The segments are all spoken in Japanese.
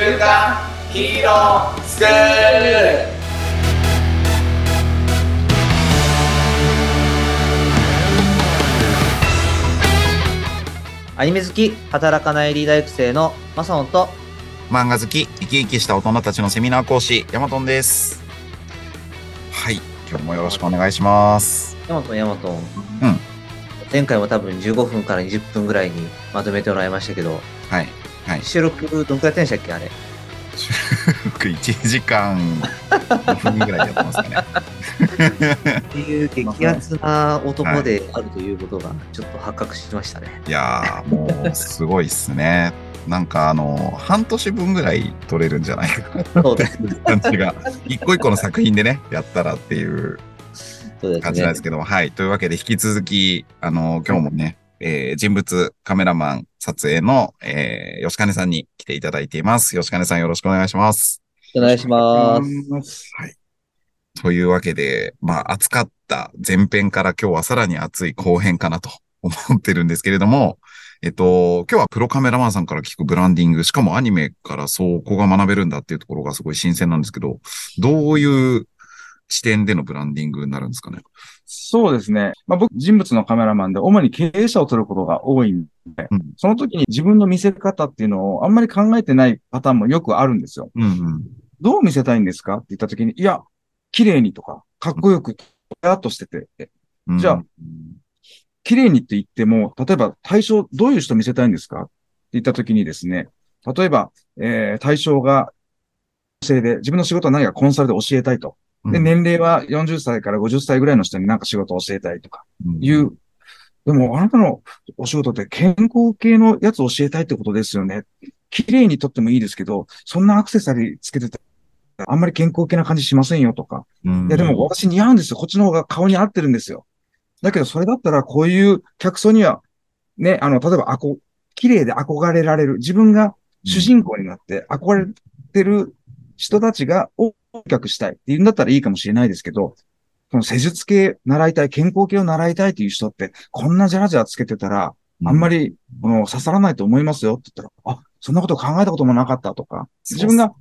週刊ヒーロースクールアニメ好き、働かないリーダー育成のマサオンと、漫画好き、生き生きした大人たちのセミナー講師、ヤマトンです。はい。今日もよろしくお願いします。ヤマトンヤマトン。うん。前回も多分15分から20分ぐらいにまとめてもらいましたけど、はい。はい。収録どんくらいやってんでしたっけあれ？僕1時間2分ぐらいでやってますかね。っていう激アツな男であるということがちょっと発覚しましたね。いやー、もうすごいっすね。なんかあの、半年分ぐらい取れるんじゃないかなそうです感じが、一個一個の作品でね、やったらっていう感じなんです。けども、はい。というわけで、引き続き、あの、今日もね、えー人物、カメラマン、撮影の、えー吉金さんに来ていただいています。吉金さんよろしくお願いします。お願いします。はい。というわけで、まあ、暑かった前編から今日はさらに暑い後編かなと思ってるんですけれども、えっと、今日はプロカメラマンさんから聞くブランディング、しかもアニメからそこが学べるんだっていうところがすごい新鮮なんですけど、どういう視点でのブランディングになるんですかね。そうですね。まあ、僕、人物のカメラマンで、主に経営者を撮ることが多いんで、うんその時に自分の見せ方っていうのをあんまり考えてないパターンもよくあるんですよ。うんうん。どう見せたいんですかって言った時に、いや、綺麗にとか、かっこよく、ぽやっとしてて、うんじゃあ綺麗にって言っても、例えば対象、どういう人見せたいんですかって言った時にですね、例えば、えー対象が女性で、自分の仕事は何かコンサルで教えたいと。で、うん年齢は40歳から50歳ぐらいの人になんか仕事を教えたいとか。うんいう。でも、あなたのお仕事って健康系のやつを教えたいってことですよね。綺麗にとってもいいですけど、そんなアクセサリーつけてたらあんまり健康系な感じしませんよとか。うんいや、でも私似合うんですよ。こっちの方が顔に合ってるんですよ。だけど、それだったらこういう客層には、ね、あの、例えば、あこ、綺麗で憧れられる。自分が主人公になって憧れてる人たちがを顧客したいっていうんだったらいいかもしれないですけど、その施術系習いたい、健康系を習いたいっていう人って、こんなジャラジャラつけてたら、あんまり、この刺さらないと思いますよって言ったら、あ、そんなこと考えたこともなかったとか、自分が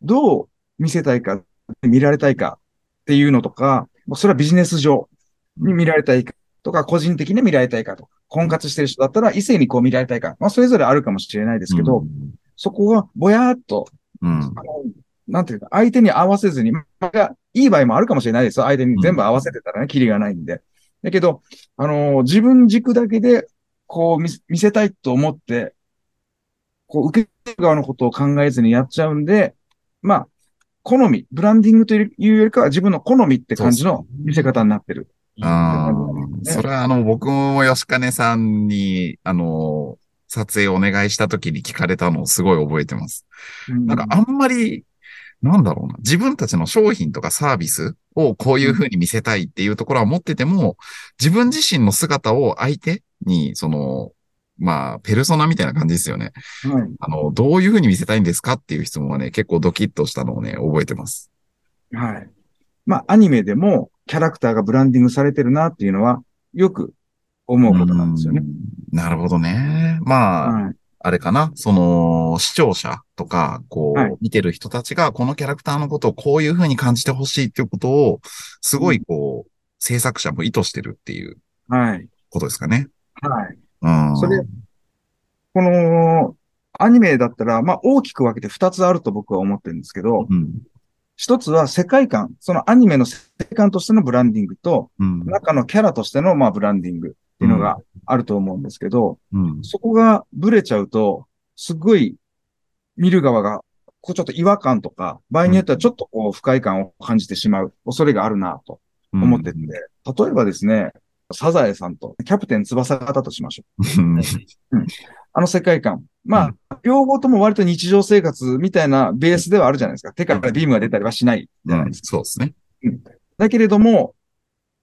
どう見せたいか、見られたいかっていうのとか、それはビジネス上に見られたいかとか、個人的に見られたいかと。婚活してる人だったら異性にこう見られたいか。まあ、それぞれあるかもしれないですけど、そこがぼやーっと、うん、なんていうか、相手に合わせずに、まあ、いい場合もあるかもしれないですよ。相手に全部合わせてたらね、キリがないんで。だけど、あのー自分軸だけで、こう見せ、見せたいと思って、こう、受け手側のことを考えずにやっちゃうんで、まあ、好み、ブランディングというよりかは自分の好みって感じの見せ方になってる。ああ、ねそれはあの、僕も吉金さんに、あの、撮影お願いした時に聞かれたのをすごい覚えてます。なんかあんまり、なんだろうな、自分たちの商品とかサービスをこういう風に見せたいっていうところは持ってても、自分自身の姿を相手に、その、まあ、ペルソナみたいな感じですよね。はい。あの、どういう風に見せたいんですかっていう質問はね、結構ドキッとしたのをね、覚えてます。はい。まあ、アニメでもキャラクターがブランディングされてるなっていうのは、よく思うことなんですよね。うん。なるほどね。まあ、はい。あれかなその、視聴者とか、こう、はい見てる人たちが、このキャラクターのことをこういう風に感じてほしいっていうことを、すごいこう、制作者も意図してるっていうはい。ことですかね。はい。うん。それ、この、アニメだったら、まあ、大きく分けて二つあると僕は思ってるんですけど、うん。一つは世界観、そのアニメの世界観としてのブランディングと、うん。中のキャラとしての、まあ、ブランディングっていうのがあると思うんですけど、うん。そこがブレちゃうと、すごい見る側が、こうちょっと違和感とか、場合によってはちょっとこう不快感を感じてしまう恐れがあるなと思ってて、例えばですね、サザエさんとキャプテン翼型としましょうん。う。あの世界観。まあ、両方とも割と日常生活みたいなベースではあるじゃないですか。手からビームが出たりはしないじゃないですか。そうですね。だけれども、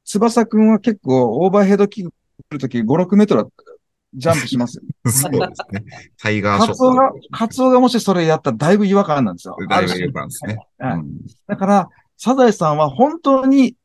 翼くんは結構オーバーヘッドキック来るとき5、6メートルはジャンプしますよ。そうですね。タイガーショット。カツオが、カツオがもしそれやったらだいぶ違和感なんですよ。だいぶある種言うですね。はいうんだから、サザエさんは本当に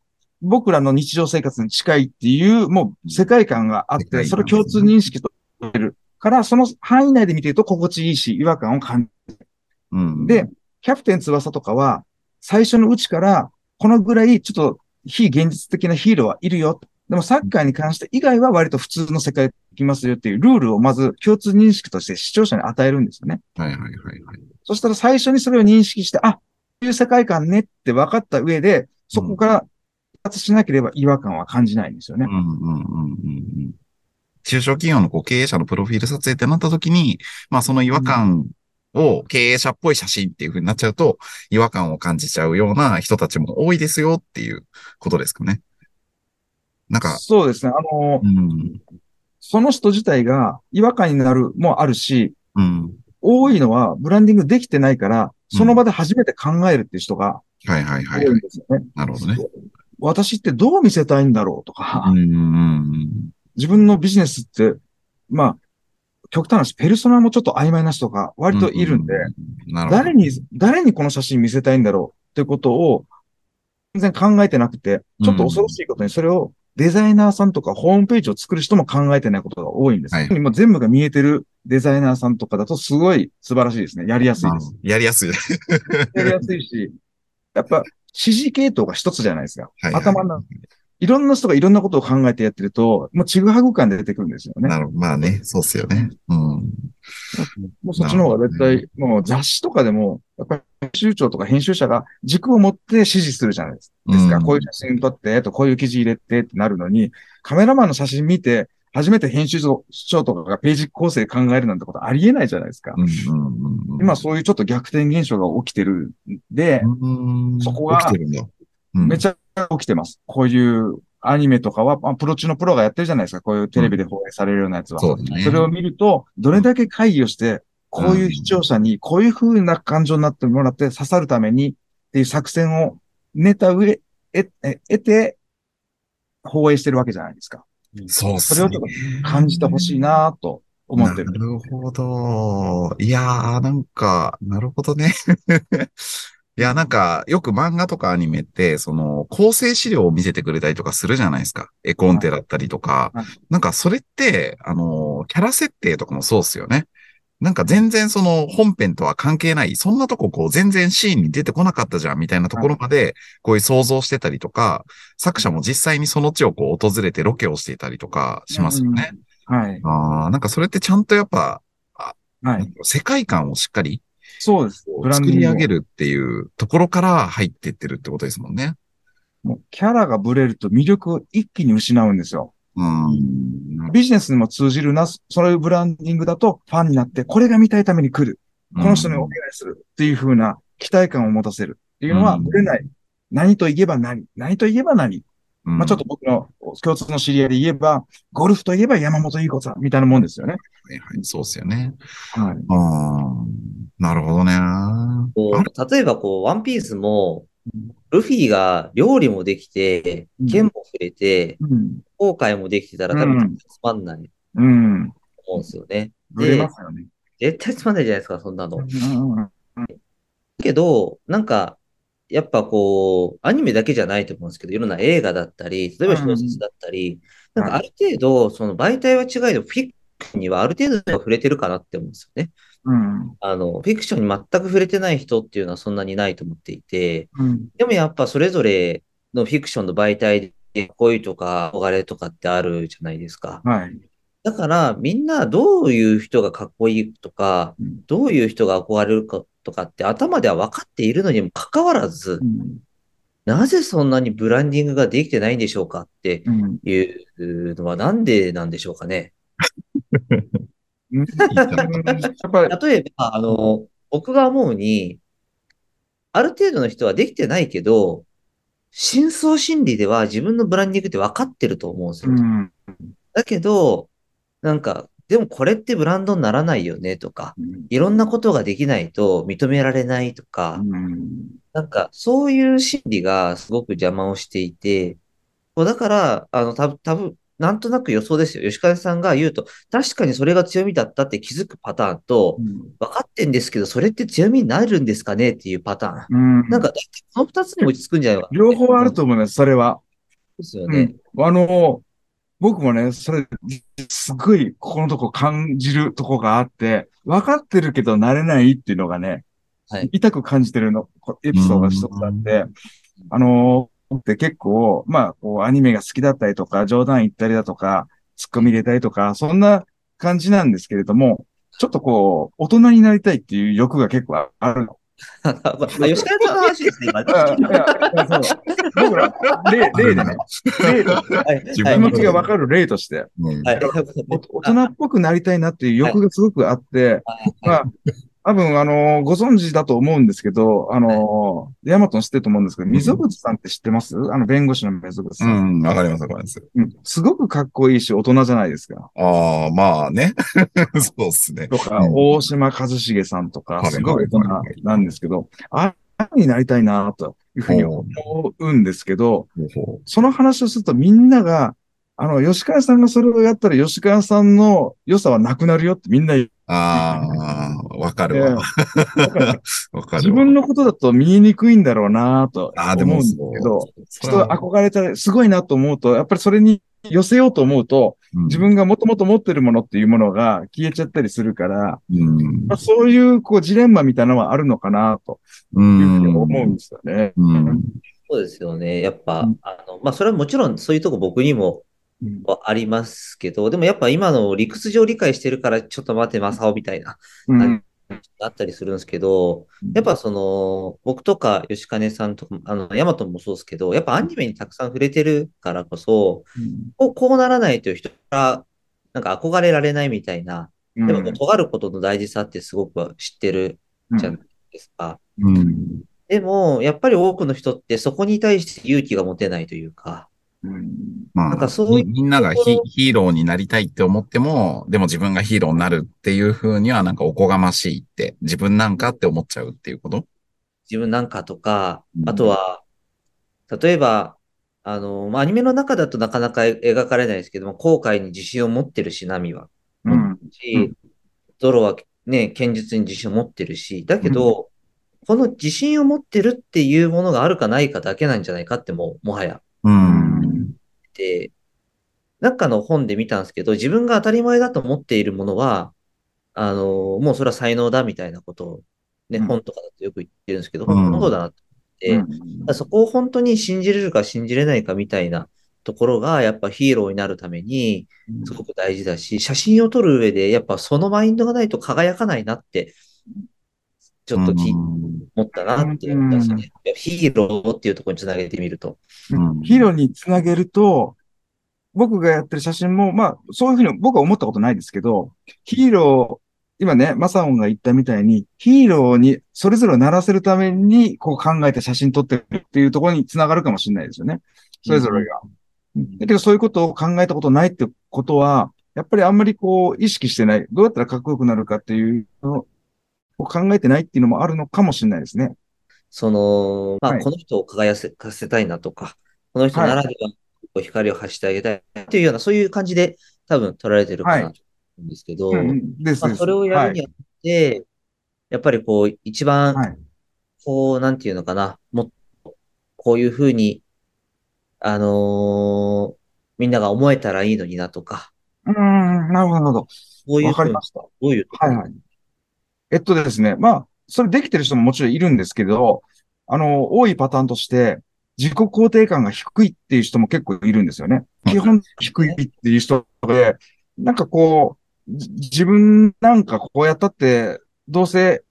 僕らの日常生活に近いっていう、もう世界観があって、世界観それを共通認識とれるから、その範囲内で見てると心地いいし、違和感を感じる。うん。で、キャプテン翼とかは、最初のうちから、このぐらいちょっと非現実的なヒーローはいるよ。でもサッカーに関して以外は割と普通の世界できますよっていうルールをまず共通認識として視聴者に与えるんですよね。はいはいはいはい。そしたら最初にそれを認識して、あ、こういう世界観ねって分かった上で、そこから発達しなければ違和感は感じないんですよねうん。うんうんうんうん。中小企業のこう経営者のプロフィール撮影ってなった時に、まあその違和感を経営者っぽい写真っていう風になっちゃうと、違和感を感じちゃうような人たちも多いですよっていうことですかね。なんか、そうですね。あの、うん、その人自体が違和感になるもあるし、うん。多いのはブランディングできてないから、その場で初めて考えるっていう人がはいはいは多い、はいいん。ですよね。なるほどね。私ってどう見せたいんだろうとか。自分のビジネスって、まあ、極端な話、ペルソナもちょっと曖昧な人が割といるんで。誰に、誰にこの写真見せたいんだろうってことを全然考えてなくて、ちょっと恐ろしいことにそれをデザイナーさんとかホームページを作る人も考えてないことが多いんです。はいもう全部が見えてるデザイナーさんとかだとすごい素晴らしいですね。やりやすいです。やりやすい。やりやすいし、やっぱ指示系統が一つじゃないですか。はいはい頭の中いろんな人がいろんなことを考えてやってると、もうちぐはぐ感で出てくるんですよね。なるほど。まあね、そうっすよね。うん。もうそっちの方が絶対、もう雑誌とかでも、やっぱり編集長とか編集者が軸を持って指示するじゃないですか。うんこういう写真撮って、とこういう記事入れてってなるのに、カメラマンの写真見て、初めて編集長とかがページ構成考えるなんてことありえないじゃないですか。今そういうちょっと逆転現象が起きてるんで、うんそこが起きてるんだ。うんめちゃ起きてます。こういうアニメとかは、まあ、プロ中のプロがやってるじゃないですか。こういうテレビで放映されるようなやつは。そうだね。それを見ると、どれだけ会議をして、こういう視聴者に、こういう風な感情になってもらって刺さるためにっていう作戦を練た上、え、え得て、放映してるわけじゃないですか。そうっすね。それをちょっと感じてほしいなと思ってる。なるほど。いやー、なんか、なるほどね。いや、なんか、よく漫画とかアニメって、その、構成資料を見せてくれたりとかするじゃないですか。絵コンテだったりとか。はいなんか、それって、あの、キャラ設定とかもそうっすよね。なんか全然その本編とは関係ない、そんなとここう全然シーンに出てこなかったじゃんみたいなところまで、こういう想像してたりとか、作者も実際にその地をこう訪れてロケをしていたりとかしますよね。はい。ああ、なんかそれってちゃんとやっぱ、はい。世界観をしっかりそうです。作り上げるっていうところから入っていってるってことですもんね。もうキャラがブレると魅力を一気に失うんですよ。うん。ビジネスにも通じるな、そういうブランディングだとファンになって、これが見たいために来る。この人にお願いするっていう風な期待感を持たせるっていうのはうんブレない。何と言えば何何と言えば何、うんまあちょっと僕の共通の知り合いで言えば、ゴルフといえば山本優子さんみたいなもんですよね。はいはい、そうっすよね。はい。ああ、なるほどね。例えばこう、ワンピースも、ルフィが料理もできてうん、剣も触れて、うん。後悔もできてたら多うん分つまんないとうん。思うんですよね。ブレますよね。絶対つまんないじゃないですか、そんなの。うんけど、なんか、やっぱこう、アニメだけじゃないと思うんですけど、いろんな映画だったり、例えば小説だったり、なんかある程度、その媒体は違いで、フィクションにはある程度は触れてるかなって思うんですよね。うん。あの、フィクションに全く触れてない人っていうのはそんなにないと思っていて、うん。でもやっぱそれぞれのフィクションの媒体で恋とか憧れとかってあるじゃないですか。はい。だからみんなどういう人がかっこいいとか、うんどういう人が憧れるかとかって頭では分かっているのにもかかわらずう、ん。なぜそんなにブランディングができてないんでしょうかってうん。いうのはなんでなんでしょうかね。例えば、あの、僕が思うに、ある程度の人はできてないけど、深層心理では自分のブランディングって分かってると思うん。ですよ。うん。だけど、なん。か、でもこれってブランドにならないよねとか、いろん。なことができないと認められないとか、うん。なん。かそういう心理がすごく邪魔をしていて、だから、あの、たぶん、なんとなく予想ですよ。吉川さんが言うと、確かにそれが強みだったって気づくパターンと、分かってんですけど、それって強みになるんですかねっていうパターン。うん。なんか、この二つに落ち着くんじゃないかな。両方あると思います、それは。ですよね。うん。あの、僕もね、それ、すごい、ここのとこ感じるとこがあって、分かってるけど慣れないっていうのがね、はい痛く感じてるの、こエピソードが一つあって、あのって結構、まあ、こう、アニメが好きだったりとか、冗談言ったりだとか、ツッコミ入れたりとか、そんな感じなんですけれども、ちょっとこう、大人になりたいっていう欲が結構ある。の。まあ、吉川さんの話ですね、今。僕ら、例、例でね、例で、はい。自分気持ちがわかる例として、大人っぽくなりたいなっていう欲がすごくあって、まあ、多分、あの、ご存知だと思うんですけど、あの、ヤマトン知ってると思うんですけど、溝口さんって知ってます？あの、弁護士の溝口さ。うんん、わかります、わかります。うんすごくかっこいいし、大人じゃないですか。ああ、まあね。そうっすね。とか、うん大島一茂さんとか、はいすごい大人なんですけど、ああになりたいな、というふうに思うんですけど、その話をするとみんなが、あの、吉川さんがそれをやったら吉川さんの良さはなくなるよってみんなああ、わかるわ。わかるわ。自分のことだと見えにくいんだろうなとああ、でも思うんですけど、人憧れたらすごいなと思うと、やっぱりそれに寄せようと思うと、うん自分がもともと持ってるものっていうものが消えちゃったりするから、うんまあ、そういうこうジレンマみたいなのはあるのかなとういうふうにん。思うんですよね。うん。そうですよね。やっぱ、うんあの、まあ、それはもちろんそういうとこ僕にもありますけど、でもやっぱ今の理屈上理解してるから、ちょっと待って、マサオみたいな、うん。あったりするんですけど、やっぱその、僕とか吉金さんとか、あの、ヤマトもそうですけど、やっぱアニメにたくさん触れてるからこそ、こうこうならないという人から、なんか憧れられないみたいな、うん。でも尖ることの大事さってすごく知ってるじゃないですか。うん。でも、やっぱり多くの人ってそこに対して勇気が持てないというか、うんまあ、なんかそういうみみんながヒヒーローになりたいって思っても、でも自分がヒーローになるっていう風にはなんかおこがましいって、自分なんかって思っちゃうっていうこと？自分なんかとかう、ん。あとは、例えば、あの、まあ、アニメの中だとなかなか描かれないですけども、後悔に自信を持ってるし、ナミは。うん。し、ゾロはね、剣術に自信を持ってるし、だけど、この自信を持ってるっていうものがあるかないかだけなんじゃないかってもう、もはや。うん。で、なんかの本で見たんですけど、自分が当たり前だと思っているものは、あの、もうそれは才能だみたいなことを、ね、うん。本とかだとよく言ってるんですけど、うん。本うだなと思って、うんそこを本当に信じれるか信じれないかみたいなところが、やっぱヒーローになるために、すごく大事だし、写真を撮る上で、やっぱそのマインドがないと輝かないなって、ちょっときうん思ったなって思ったんですよね。ヒーローっていうところにつなげてみると。うんヒーローにつなげると、僕がやってる写真も、まあ、そういうふうに僕は思ったことないですけど、ヒーロー、今ね、マサオンが言ったみたいに、ヒーローにそれぞれをならせるために、こう考えて写真撮ってるっていうところにつながるかもしれないですよね。それぞれが。だけどそういうことを考えたことないってことは、やっぱりあんまりこう意識してない。どうやったらかっこよくなるかっていうのを考えてないっていうのもあるのかもしれないですね。その、まあ、はいこの人を輝かせたいなとか、この人ならではこう光を発してあげたいっていうような、そういう感じで多分取られてるかなと思うんですけど、うんまあ。それをやるにあって、やっぱりこう、一番、はいこう、なんていうのかな、もっと、こういうふうに、あのーみんなが思えたらいいのになとか、はい。うん、なるほど、なるほど。こういうふうに。どういうはいはい。えっとですね、まあ、それできてる人ももちろんいるんですけど、あの、多いパターンとして、自己肯定感が低いっていう人も結構いるんですよね。基本低いっていう人で、なんかこう、じ自分なんかこうやったって、どうせ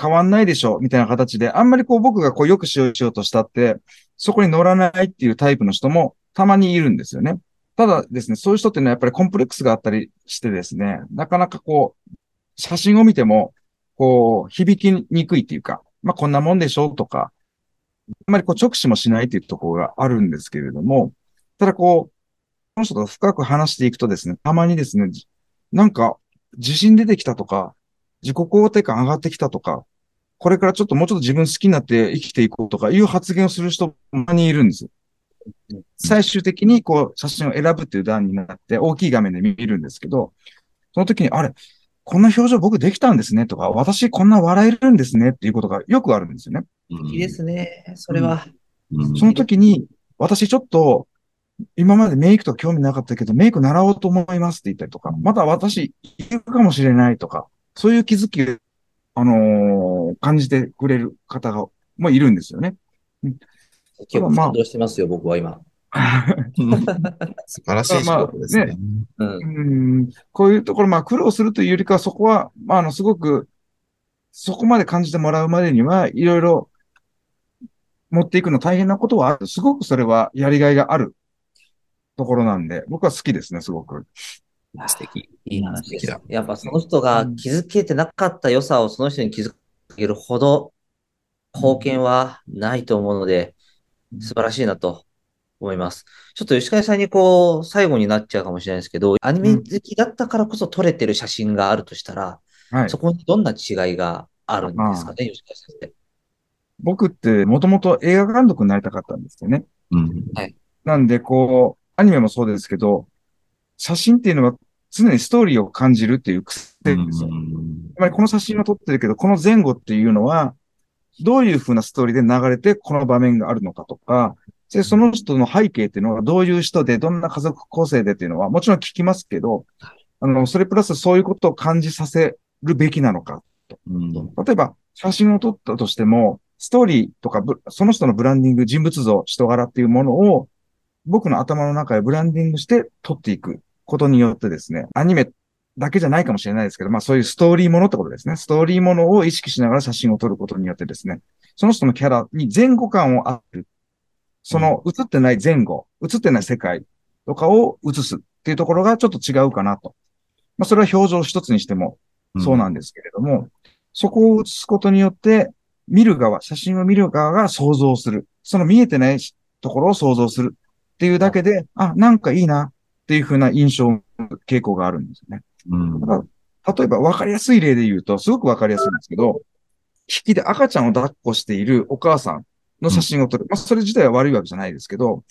変わんないでしょ、みたいな形で、あんまりこう僕がこうよくしようしようとしたって、そこに乗らないっていうタイプの人もたまにいるんですよね。ただですね、そういう人っていうのはやっぱりコンプレックスがあったりしてですね、なかなかこう、写真を見ても、こう、響きにくいっていうか、まあこんなもんでしょうとか、あんまりこう直視もしないっていうところがあるんですけれども、ただこう、この人と深く話していくとですね、たまにですね、なんか自信出てきたとか、自己肯定感上がってきたとか、これからちょっともうちょっと自分好きになって生きていこうとかいう発言をする人もたにいるんです。最終的にこう写真を選ぶっていう段になって大きい画面で見るんですけど、その時に、あれ、こんな表情僕できたんですねとか、私こんな笑えるんですねっていうことがよくあるんですよね。いいですね。それは。うんその時に、私ちょっと、今までメイクと興味なかったけど、メイク習おうと思いますって言ったりとか、また私、いるかもしれないとか、そういう気づきあのー感じてくれる方が、もいるんですよね。結構まあ感動してますよ、僕は今。素晴らしい仕事ですね。うん。うんこういうところ、まあ苦労するというよりかは、そこは、まあ、あの、すごく、そこまで感じてもらうまでには、いろいろ持っていくの大変なことはある。すごくそれはやりがいがあるところなんで、僕は好きですね、すごく。素敵。いい話です。やっぱその人が気づけてなかった良さをその人に気づけるほど貢献はないと思うので、素晴らしいなと思います。ちょっと吉川さんにこう、最後になっちゃうかもしれないですけど、アニメ好きだったからこそ撮れてる写真があるとしたら、はいそ。こにどんな違いがあるんですかね、吉川先生。僕って、もともと映画監督になりたかったんですよね。うん。なんで、こう、アニメもそうですけど、写真っていうのは常にストーリーを感じるっていう癖ですよ。つまりこの写真を撮ってるけど、この前後っていうのは、どういう風なストーリーで流れてこの場面があるのかとか、で、その人の背景っていうのはどういう人で、どんな家族構成でっていうのはもちろん聞きますけど、あの、それプラスそういうことを感じさせるべきなのか。うん。例えば、写真を撮ったとしても、ストーリーとかブ、その人のブランディング、人物像、人柄っていうものを、僕の頭の中でブランディングして撮っていくことによってですね、アニメだけじゃないかもしれないですけど、まあそういうストーリーものってことですね。ストーリーものを意識しながら写真を撮ることによってですね、その人のキャラに前後感をある。その映ってない前後、映ってない世界とかを映すっていうところがちょっと違うかなと。まあそれは表情一つにしてもそうなんですけれども、そこを映すことによって、見る側、写真を見る側が想像する。その見えてないところを想像するっていうだけで、あ、なんかいいなっていう風な印象、傾向があるんですよね。うん。だから例えば分かりやすい例で言うと、すごく分かりやすいんですけど、引きで赤ちゃんを抱っこしているお母さんの写真を撮る。まあ、それ自体は悪いわけじゃないですけど、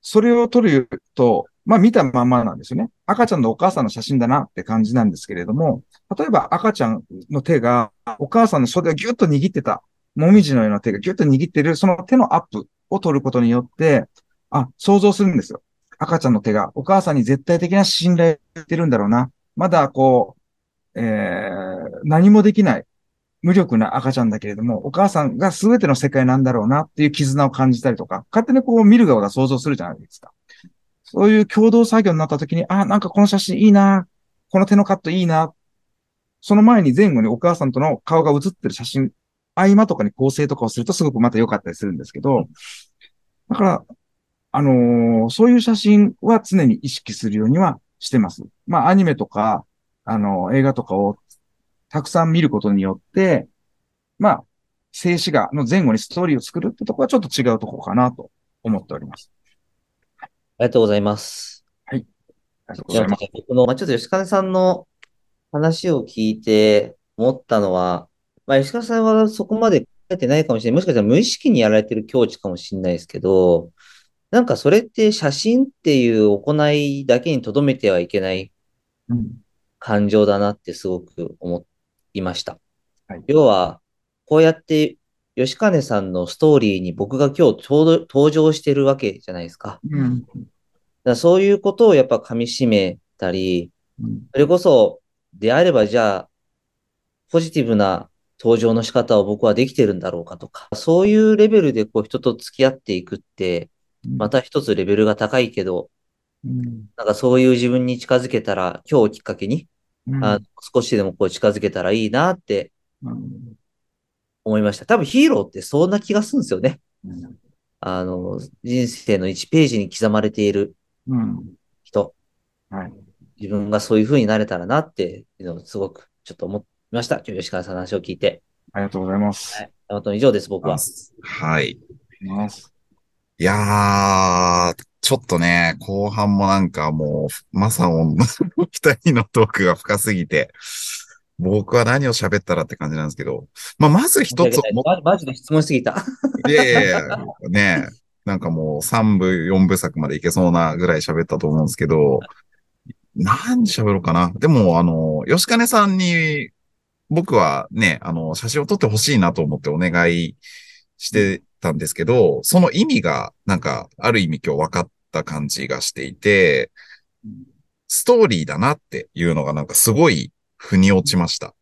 それを撮ると、まあ見たまんまなんですよね。赤ちゃんのお母さんの写真だなって感じなんですけれども、例えば赤ちゃんの手がお母さんの袖をギュッと握ってた、もみじのような手がギュッと握ってる、その手のアップを撮ることによって、あ、想像するんですよ。赤ちゃんの手がお母さんに絶対的な信頼してるんだろうな。まだこう、えー、何もできない、無力な赤ちゃんだけれども、お母さんが全ての世界なんだろうなっていう絆を感じたりとか、勝手にこう見る側が想像するじゃないですか。そういう共同作業になった時に、あ、なんかこの写真いいな、この手のカットいいな。その前に前後にお母さんとの顔が写ってる写真、合間とかに構成とかをするとすごくまた良かったりするんですけど、だから、あのーそういう写真は常に意識するようにはしてます。まあ、アニメとか、あの映画とかをたくさん見ることによって、まあ、静止画の前後にストーリーを作るってところはちょっと違うところかなと思っております。ありがとうございます。ありがとうございます。僕の、まあ、ちょっと吉川さんの話を聞いて思ったのは、まあ、吉川さんはそこまで書いてないかもしれない。もしかしたら無意識にやられてる境地かもしれないですけど、なんかそれって写真っていう行いだけに留めてはいけないうん感情だなってすごく思いました。はい。要は、こうやって吉金さんのストーリーに僕が今日ちょうど登場してるわけじゃないですか。うん。だそういうことをやっぱ噛み締めたり、うん。それこそ、であればじゃあ、ポジティブな登場の仕方を僕はできてるんだろうかとか、そういうレベルでこう人と付き合っていくって、また一つレベルが高いけど、うん。なんかそういう自分に近づけたら、今日をきっかけに、うんあ少しでもこう近づけたらいいなってうん思いました。多分ヒーローってそんな気がするんですよね。うんあの、人生の1ページに刻まれているうん人。はい。自分がそういう風になれたらなっていうのをすごくちょっと思いました。今日吉川さんの話を聞いて。ありがとうございます。はい。本当に以上です、僕は。はい。ますいやー、ちょっとね、後半もなんかもう、マサオンの 二人のトークが深すぎて、僕は何を喋ったらって感じなんですけど、まあ、まず一つママジで質問しすぎた。いやいやいや、ねえ、なんかもう三部、四部作までいけそうなぐらい喋ったと思うんですけど、何喋ろうかな。でも、あの、吉金さんに、僕はね、あの、写真を撮ってほしいなと思ってお願いしてたんですけど、その意味が、なんか、ある意味今日分かった感じがしていて、ストーリーだなっていうのがなんかすごい腑に落ちました。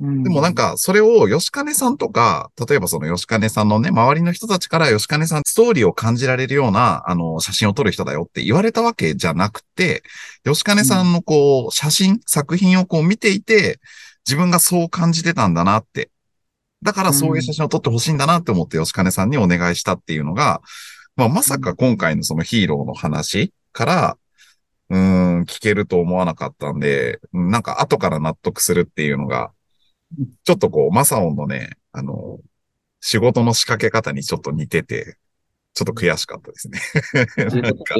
うんでもなん、か、それを吉金さんとか、例えばその吉金さんのね、周りの人たちから吉金さんストーリーを感じられるような、あの、写真を撮る人だよって言われたわけじゃなくて、吉金さんのこう、写真、作品をこう見ていて、自分がそう感じてたんだなって。だからそういう写真を撮ってほしいんだなって思って吉金さんにお願いしたっていうのが、まあまさか今回のそのヒーローの話から、うーん、聞けると思わなかったんで、うんなんか後から納得するっていうのが、ちょっとこう、マサオンのね、あの、仕事の仕掛け方にちょっと似てて、ちょっと悔しかったですね。なんか、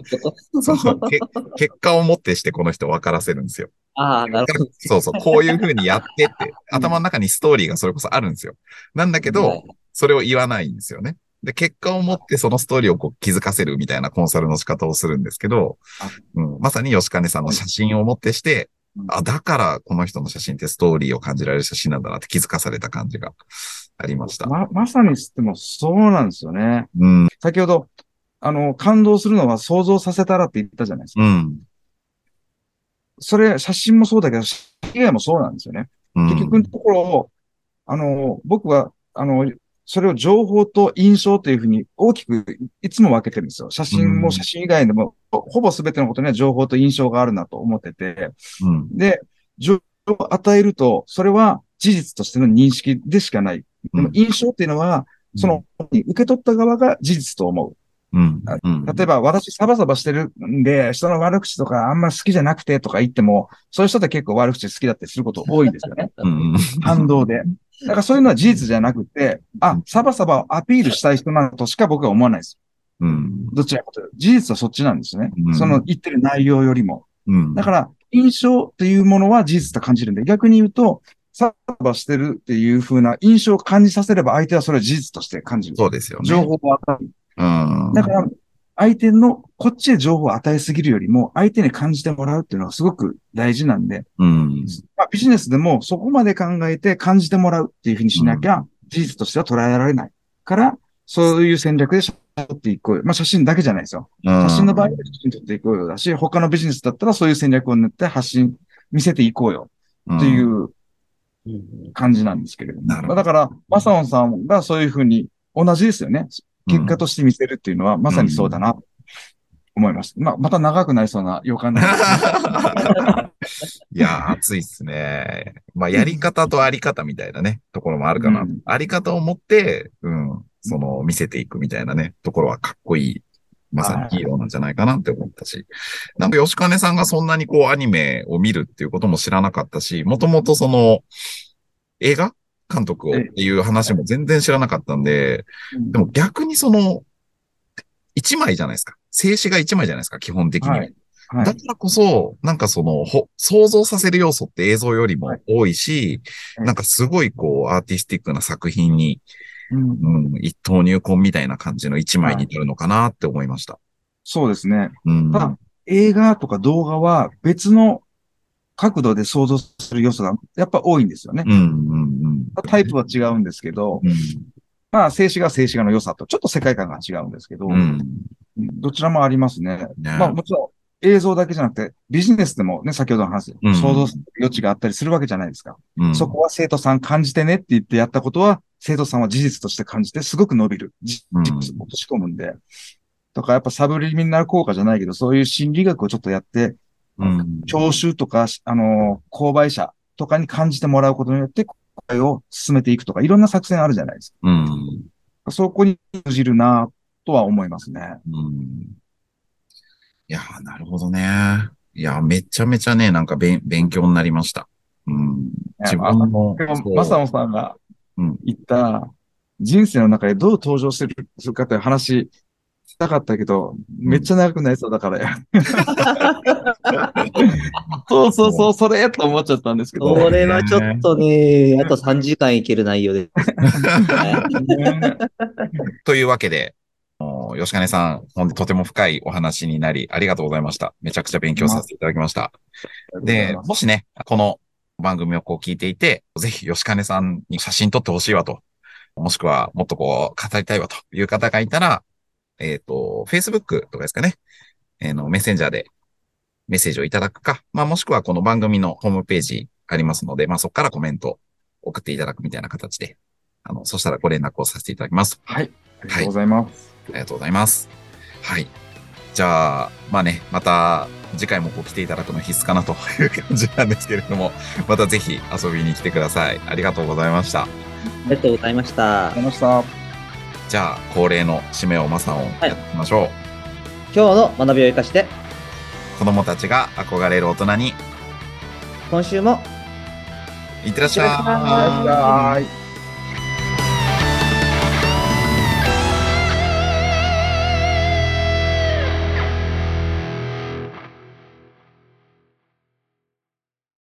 そのけ結果をもってしてこの人分からせるんですよ。ああ、なるほど。そうそう、こういう風にやってって、頭の中にストーリーがそれこそあるんですよ。なんだけど、それを言わないんですよね。で、結果をもってそのストーリーをこう気づかせるみたいなコンサルの仕方をするんですけど、うん、まさに吉金さんの写真をもってして、あ、だからこの人の写真ってストーリーを感じられる写真なんだなって気づかされた感じがありました。ま、まさにしてもそうなんですよね。うん、先ほど、あの、感動するのは想像させたらって言ったじゃないですか。うん、それ、写真もそうだけど、写真以外もそうなんですよね。うん。結局のところ、あの、僕は、あの、それを情報と印象というふうに大きくいつも分けてるんですよ。写真うんも写真以外でも、ほぼ全てのことには情報と印象があるなと思ってて、うん、で、情報を与えると、それは事実としての認識でしかない。でも印象っていうのは、その、受け取った側が事実と思う。うん、うん。例えば、私サバサバしてるんで、人の悪口とかあんま好きじゃなくてとか言っても、そういう人って結構悪口好きだったりすること多いんですよね。うん、反動で。だからそういうのは事実じゃなくて、あ、サバサバをアピールしたい人なのとしか僕は思わないです。うん、どちらかというと。事実はそっちなんですね。うんその言ってる内容よりも。うん。だから、印象っていうものは事実と感じるんで、逆に言うと、サバサバしてるっていう風な印象を感じさせれば相手はそれを事実として感じる。そうですよね。情報を与える。うん。だから、相手の、こっちへ情報を与えすぎるよりも、相手に感じてもらうっていうのがすごく大事なんで、うん。まあ、ビジネスでもそこまで考えて感じてもらうっていうふうにしなきゃ、事実としては捉えられない。から、そういう戦略で写真撮っていこうよ。まあ、写真だけじゃないですよ。写真の場合は写真撮っていこうよだし、他のビジネスだったらそういう戦略を練って発信、見せていこうよっていうん。う感じなんですけれども。なるほどまあだから、マサオンさんがそういうふうに同じですよね。結果として見せるっていうのは、まさにそうだな、思います。まあ、また長くなりそうな予感なんですけどいやー、熱いっすね。まあ、やり方とあり方みたいなね、ところもあるかな。うんあり方を持って、うん、その、見せていくみたいなね、ところはかっこいい。まさにヒーローなんじゃないかなって思ったし。なんか、吉金さんがそんなにこう、アニメを見るっていうことも知らなかったし、もともとその、映画監督をっていう話も全然知らなかったんで、でも逆にその、一枚じゃないですか。静止が一枚じゃないですか、基本的には。はいはいだからこそ、なんかその、ほ、想像させる要素って映像よりも多いし、はいなんかすごいこう、アーティスティックな作品に、うんうん、一等入魂みたいな感じの一枚になるのかなって思いました。そうですね。うん。ただ、映画とか動画は別の角度で想像する要素がやっぱ多いんですよね。うん、うん、タイプは違うんですけど、うん。まあ、静止画静止画の良さとちょっと世界観が違うんですけど、うん。うん。どちらもありますね。ねまあ、もちろん映像だけじゃなくて、ビジネスでもね、先ほどの話、うん想像する余地があったりするわけじゃないですか。うんそこは生徒さん感じてねって言ってやったことは、生徒さんは事実として感じてすごく伸びる。落とし込むんで。とか、やっぱサブリミナル効果じゃないけど、そういう心理学をちょっとやって、うん。聴衆とか、あの、購買者とかに感じてもらうことによって、これを進めていくとか、いろんな作戦あるじゃないですうん。か。そこに通じるなとは思いますね。うん。いやー、なるほどね。いやー、めちゃめちゃね、なんか勉勉強になりました。うん。自分のでも、そうマサオさんがうん言った、人生の中でどう登場するかという話したかったけど、めっちゃ長くなりそうだから。そうそうそう、それと思っちゃったんですけど。これはちょっとね、あと3時間いける内容です。は いというわけで、吉金さん、本日とても深いお話になり、ありがとうございました。めちゃくちゃ勉強させていただきました。で、もしね、この番組をこう聞いていて、ぜひ吉金さんに写真撮ってほしいわと、もしくはもっとこう語りたいわという方がいたら、えっ、と、Facebook とかですかね、えーのメッセンジャーでメッセージをいただくか、まあもしくはこの番組のホームページありますので、まあそこからコメント送っていただくみたいな形で、あの、そしたらご連絡をさせていただきます。はい。ありがとうございます。ありがとうございます。はい。じゃあ、まあね、また次回もこう来ていただくの必須かなという感じなんですけれども、またぜひ遊びに来てください。ありがとうございました。ありがとうございましたありがとうございました。じゃあ、恒例の締めをマサオンやっていきましょう。今日の学びを生かして、子供たちが憧れる大人に、今週もいってらっしゃい。